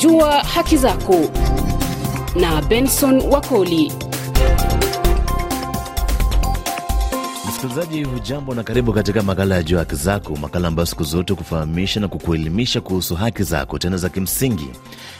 Jua haki zako na Benson Wakoli. Msikilizaji hujambo na karibu katika makala ya Jua Haki Zako, makala ambayo siku zote kufahamisha na kukuelimisha kuhusu haki zako tena za kimsingi.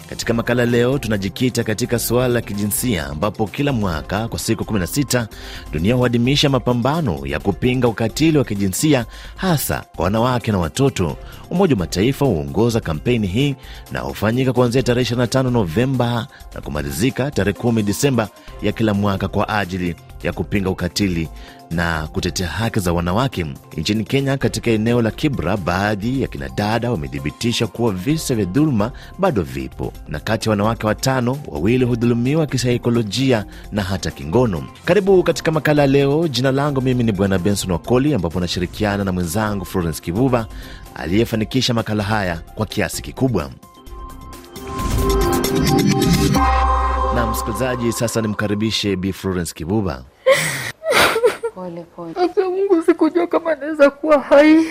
Katika makala leo tunajikita katika suala la kijinsia, ambapo kila mwaka kwa siku 16 dunia huadhimisha mapambano ya kupinga ukatili wa kijinsia, hasa kwa wanawake na watoto. Umoja wa Mataifa huongoza kampeni hii na hufanyika kuanzia tarehe 25 Novemba na kumalizika tarehe 10 Disemba ya kila mwaka kwa ajili ya kupinga ukatili na kutetea haki za wanawake nchini Kenya. Katika eneo la Kibra, baadhi ya kinadada wamethibitisha kuwa visa vya dhuluma bado vipo, na kati ya wanawake watano, wawili hudhulumiwa kisaikolojia na hata kingono. Karibu katika makala ya leo. Jina langu mimi ni Bwana Benson Wakoli, ambapo nashirikiana na mwenzangu Florence Kivuva aliyefanikisha makala haya kwa kiasi kikubwa. Na msikilizaji, sasa nimkaribishe Bi Florence Kivuva. Pole pole. Hata Mungu sikujua kama naweza kuwa hai.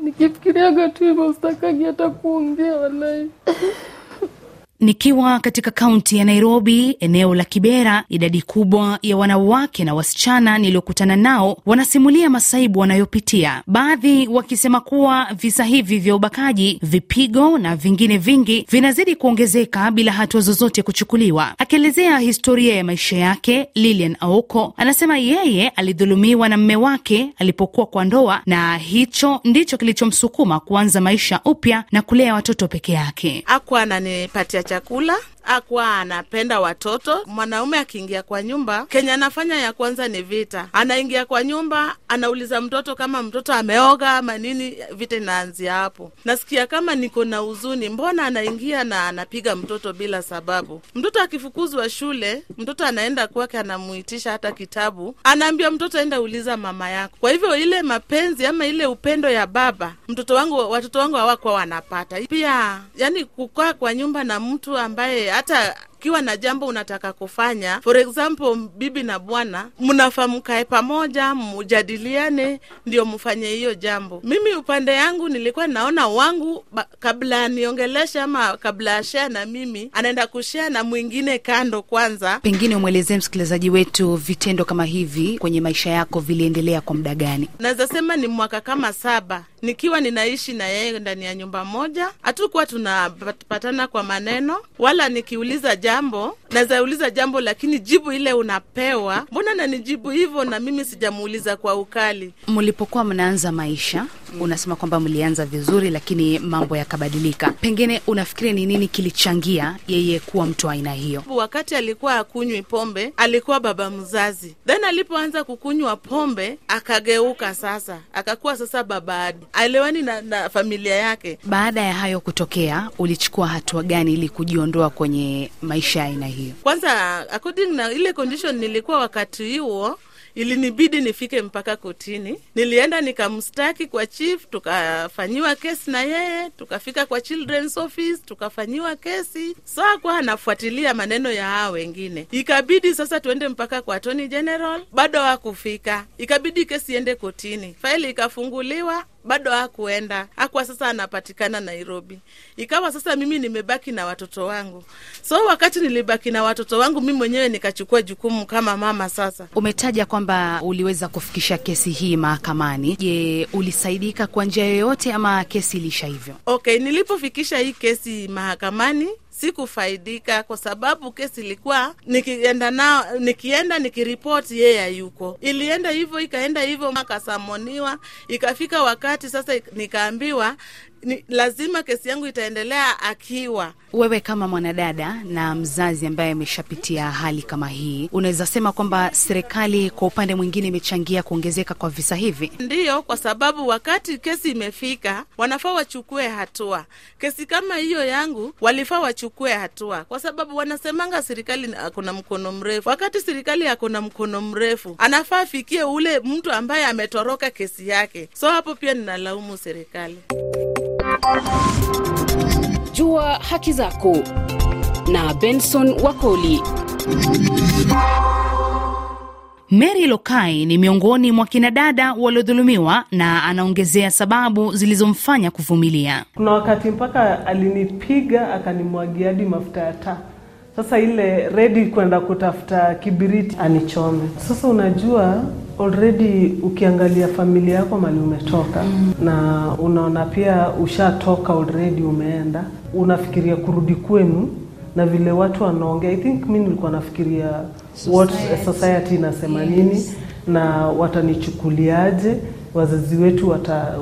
Nikifikiriaga tu hivyo sitakagi hata kuongea walai. Nikiwa katika kaunti ya Nairobi, eneo la Kibera, idadi kubwa ya wanawake na wasichana niliokutana nao wanasimulia masaibu wanayopitia, baadhi wakisema kuwa visa hivi vya ubakaji, vipigo na vingine vingi vinazidi kuongezeka bila hatua zozote kuchukuliwa. Akielezea historia ya maisha yake, Lilian Aoko anasema yeye alidhulumiwa na mme wake alipokuwa kwa ndoa, na hicho ndicho kilichomsukuma kuanza maisha upya na kulea watoto peke yake. Yacula akuwa anapenda watoto. Mwanaume akiingia kwa nyumba, Kenya anafanya ya kwanza ni vita. Anaingia kwa nyumba, anauliza mtoto kama mtoto ameoga ama nini. Vita inaanzia hapo. Nasikia kama niko na huzuni, mbona anaingia na anapiga mtoto bila sababu. Mtoto akifukuzwa shule, mtoto anaenda kwake, anamuitisha hata kitabu, anaambia mtoto enda uliza mama yako. Kwa hivyo ile mapenzi ama ile upendo ya baba, mtoto wangu, watoto wangu hawakuwa wanapata. Pia yani kukaa kwa nyumba na mtu ambaye hata kiwa na jambo unataka kufanya, for example, bibi na bwana, mnafaa mkae pamoja, mjadiliane, ndio mfanye hiyo jambo. Mimi upande yangu nilikuwa naona wangu ba, kabla niongeleshe ama kabla ashea na mimi, anaenda kushea na mwingine kando kwanza. Pengine umwelezee msikilizaji wetu vitendo kama hivi kwenye maisha yako viliendelea kwa muda gani? Naweza sema ni mwaka kama saba nikiwa ninaishi na yeye ndani ya nyumba moja. Hatukuwa tunapatana kwa maneno, wala nikiuliza jambo Jambo. Naweza uliza jambo, lakini jibu ile unapewa, mbona nanijibu hivyo na mimi sijamuuliza kwa ukali. Mlipokuwa mnaanza maisha, unasema kwamba mlianza vizuri, lakini mambo yakabadilika. Pengine unafikiri ni nini kilichangia yeye kuwa mtu wa aina hiyo? Wakati alikuwa akunywi pombe, alikuwa baba mzazi, then alipoanza kukunywa pombe akageuka sasa, akakuwa sasa baba aelewani na, na familia yake. Baada ya hayo kutokea, ulichukua hatua gani ili kujiondoa kwenye maisha ya aina hiyo? Kwanza according na ile condition nilikuwa wakati huo ilinibidi nifike mpaka kotini. Nilienda nikamstaki kwa chief, tukafanyiwa kesi na yeye, tukafika kwa children's office tukafanyiwa kesi. Saa kwa anafuatilia maneno ya hawa wengine, ikabidi sasa tuende mpaka kwa attorney general, bado hakufika. Ikabidi kesi iende kotini, faili ikafunguliwa bado hakuenda, hakuwa sasa anapatikana Nairobi. Ikawa sasa mimi nimebaki na watoto wangu, so wakati nilibaki na watoto wangu, mimi mwenyewe nikachukua jukumu kama mama. Sasa Umetaja kwamba uliweza kufikisha kesi hii mahakamani. Je, ulisaidika kwa njia yoyote ama kesi ilisha hivyo? okay, nilipofikisha hii kesi mahakamani sikufaidika kwa sababu kesi ilikuwa nikienda nao, nikienda nikiripoti yeye hayuko. Ilienda hivyo ikaenda hivyo, akasamoniwa. Ikafika wakati sasa nikaambiwa ni lazima kesi yangu itaendelea akiwa Wewe kama mwanadada na mzazi ambaye ameshapitia hali kama hii, unaweza sema kwamba serikali kwa upande mwingine imechangia kuongezeka kwa visa hivi? Ndiyo, kwa sababu wakati kesi imefika, wanafaa wachukue hatua. Kesi kama hiyo yangu walifaa wachukue hatua, kwa sababu wanasemanga serikali akona mkono mrefu. Wakati serikali akona mkono mrefu, anafaa afikie ule mtu ambaye ametoroka kesi yake. So hapo pia ninalaumu serikali. Jua haki zako na Benson Wakoli. Mary Lokai ni miongoni mwa kinadada waliodhulumiwa na anaongezea sababu zilizomfanya kuvumilia. Kuna wakati mpaka alinipiga akanimwagia hadi mafuta ya taa. Sasa ile redi kwenda kutafuta kibiriti anichome. Sasa unajua already ukiangalia familia yako mali umetoka mm. na unaona pia ushatoka already umeenda, unafikiria kurudi kwenu na vile watu wanaongea. I think mi nilikuwa nafikiria what society inasema nini na watanichukuliaje, wazazi wetu wata,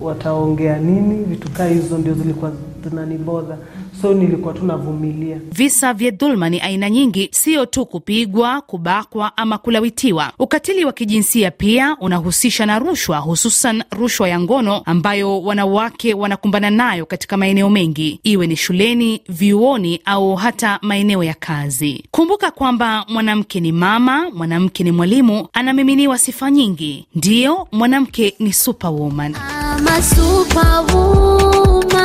wataongea nini, vitu kaa hizo ndio zilikuwa zinanibodha, so nilikuwa tu navumilia. Visa vya dhuluma ni aina nyingi, sio tu kupigwa, kubakwa ama kulawitiwa. Ukatili wa kijinsia pia unahusisha na rushwa, hususan rushwa ya ngono ambayo wanawake wanakumbana nayo katika maeneo mengi, iwe ni shuleni, vyuoni au hata maeneo ya kazi. Kumbuka kwamba mwanamke ni mama, mwanamke ni mwalimu, anamiminiwa sifa nyingi. Ndiyo, mwanamke ni superwoman. I'm a superwoman.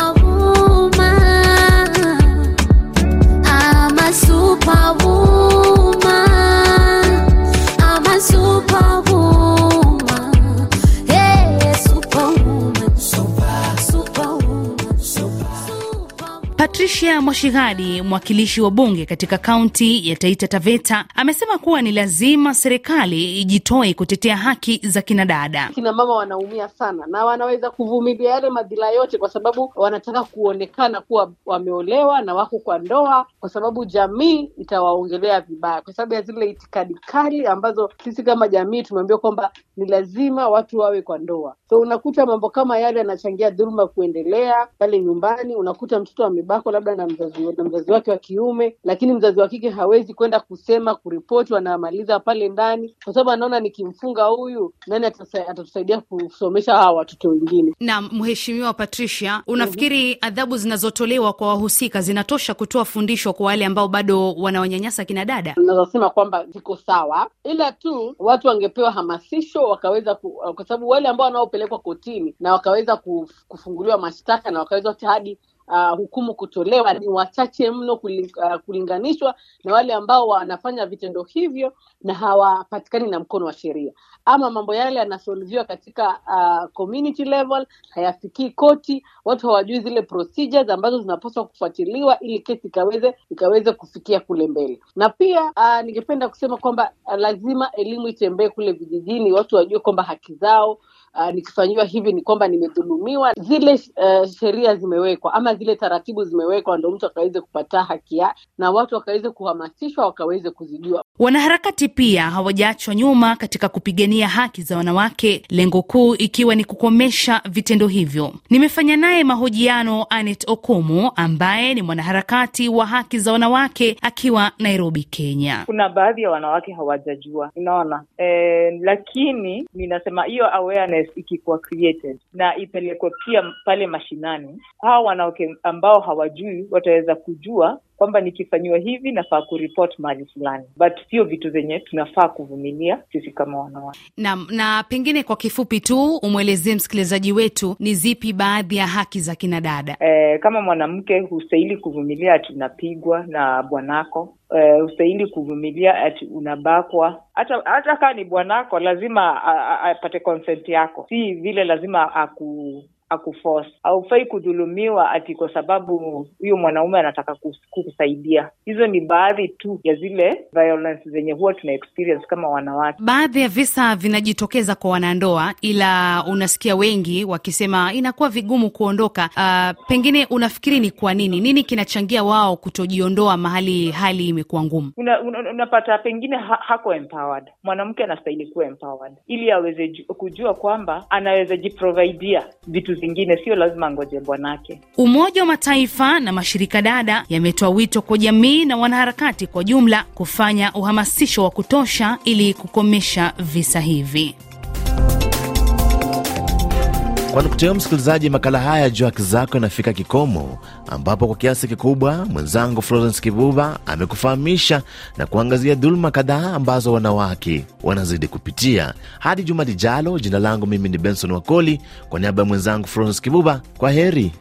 Superwoman. I'm a superwoman. Patricia Mwashigadi, mwakilishi wa bunge katika kaunti ya Taita Taveta, amesema kuwa ni lazima serikali ijitoe kutetea haki za kinadada. kina mama wanaumia sana na wanaweza kuvumilia yale madhila yote kwa sababu wanataka kuonekana kuwa wameolewa na wako kwa ndoa, kwa sababu jamii itawaongelea vibaya, kwa sababu ya zile itikadi kali ambazo sisi kama jamii tumeambiwa kwamba ni lazima watu wawe kwa ndoa. So unakuta mambo kama yale yanachangia dhuluma kuendelea pale nyumbani. Unakuta mtoto amebakwa labda na mzazi, na mzazi wake wa kiume, lakini mzazi wa kike hawezi kwenda kusema kuripoti, wanamaliza pale ndani, kwa sababu anaona nikimfunga huyu nani atatusaidia kusomesha hawa watoto wengine. Na Mheshimiwa Patricia, unafikiri adhabu zinazotolewa kwa wahusika zinatosha kutoa fundisho kwa wale ambao bado wanawanyanyasa kinadada? dada? Nazosema kwamba ziko sawa, ila tu watu wangepewa hamasisho wakaweza ku, kwa sababu wale ambao wanaopelekwa kotini na wakaweza kufunguliwa mashtaka na wakaweza hadi uh, hukumu kutolewa ni wachache mno kuling, uh, kulinganishwa na wale ambao wanafanya vitendo hivyo na hawapatikani na mkono wa sheria, ama mambo yale yanasolviwa katika uh, community level, hayafikii koti, watu hawajui zile procedures ambazo zinapaswa kufuatiliwa ili kesi ikaweze ikaweze kufikia kule mbele. Na pia uh, ningependa kusema kwamba uh, lazima elimu itembee kule vijijini, watu wajue kwamba haki zao Uh, nikifanyiwa hivi ni kwamba nimedhulumiwa. Zile uh, sheria zimewekwa ama zile taratibu zimewekwa, ndo mtu akaweze kupata haki yake na watu wakaweze kuhamasishwa wakaweze kuzijua. Wanaharakati pia hawajaachwa nyuma katika kupigania haki za wanawake, lengo kuu ikiwa ni kukomesha vitendo hivyo. Nimefanya naye mahojiano Anet Okumu ambaye ni mwanaharakati wa haki za wanawake akiwa Nairobi, Kenya. kuna baadhi ya wanawake hawajajua unaona e, lakini ninasema hiyo awareness ikikuwa created na ipelekwe pia pale mashinani hawa wanawake ambao hawajui wataweza kujua kwamba nikifanyiwa hivi nafaa kuripot mahali fulani. But sio vitu zenye tunafaa kuvumilia sisi kama wanawake. Na, na pengine kwa kifupi tu umwelezie msikilizaji wetu ni zipi baadhi ya haki za kinadada. e, kama mwanamke hustahili kuvumilia ati unapigwa na bwanako. Eh, hustahili kuvumilia ati unabakwa. Hata hata kaa ni bwanako lazima apate consent yako. Si vile lazima aku akuforce haufai kudhulumiwa ati kwa sababu huyo mwanaume anataka kus- kukusaidia hizo ni baadhi tu ya zile violence zenye huwa tuna experience kama wanawake Baadhi ya visa vinajitokeza kwa wanandoa, ila unasikia wengi wakisema inakuwa vigumu kuondoka. Uh, pengine unafikiri ni kwa nini? Nini kinachangia wao kutojiondoa mahali hali imekuwa ngumu? una, una, unapata pengine ha, hako empowered mwanamke anastahili kuwa empowered ili aweze kujua kwamba anaweza jiprovidia vitu zingine sio lazima ngoje bwanake Umoja wa Mataifa na mashirika dada yametoa wito kwa jamii na wanaharakati kwa jumla kufanya uhamasisho wa kutosha ili kukomesha visa hivi. Kwa nukta hiyo, msikilizaji, makala haya juu haki zako yanafika kikomo, ambapo kwa kiasi kikubwa mwenzangu Florence Kibuba amekufahamisha na kuangazia dhuluma kadhaa ambazo wanawake wanazidi kupitia. Hadi juma lijalo, jina langu mimi ni Benson Wakoli, kwa niaba ya mwenzangu Florence Kibuba, kwa heri.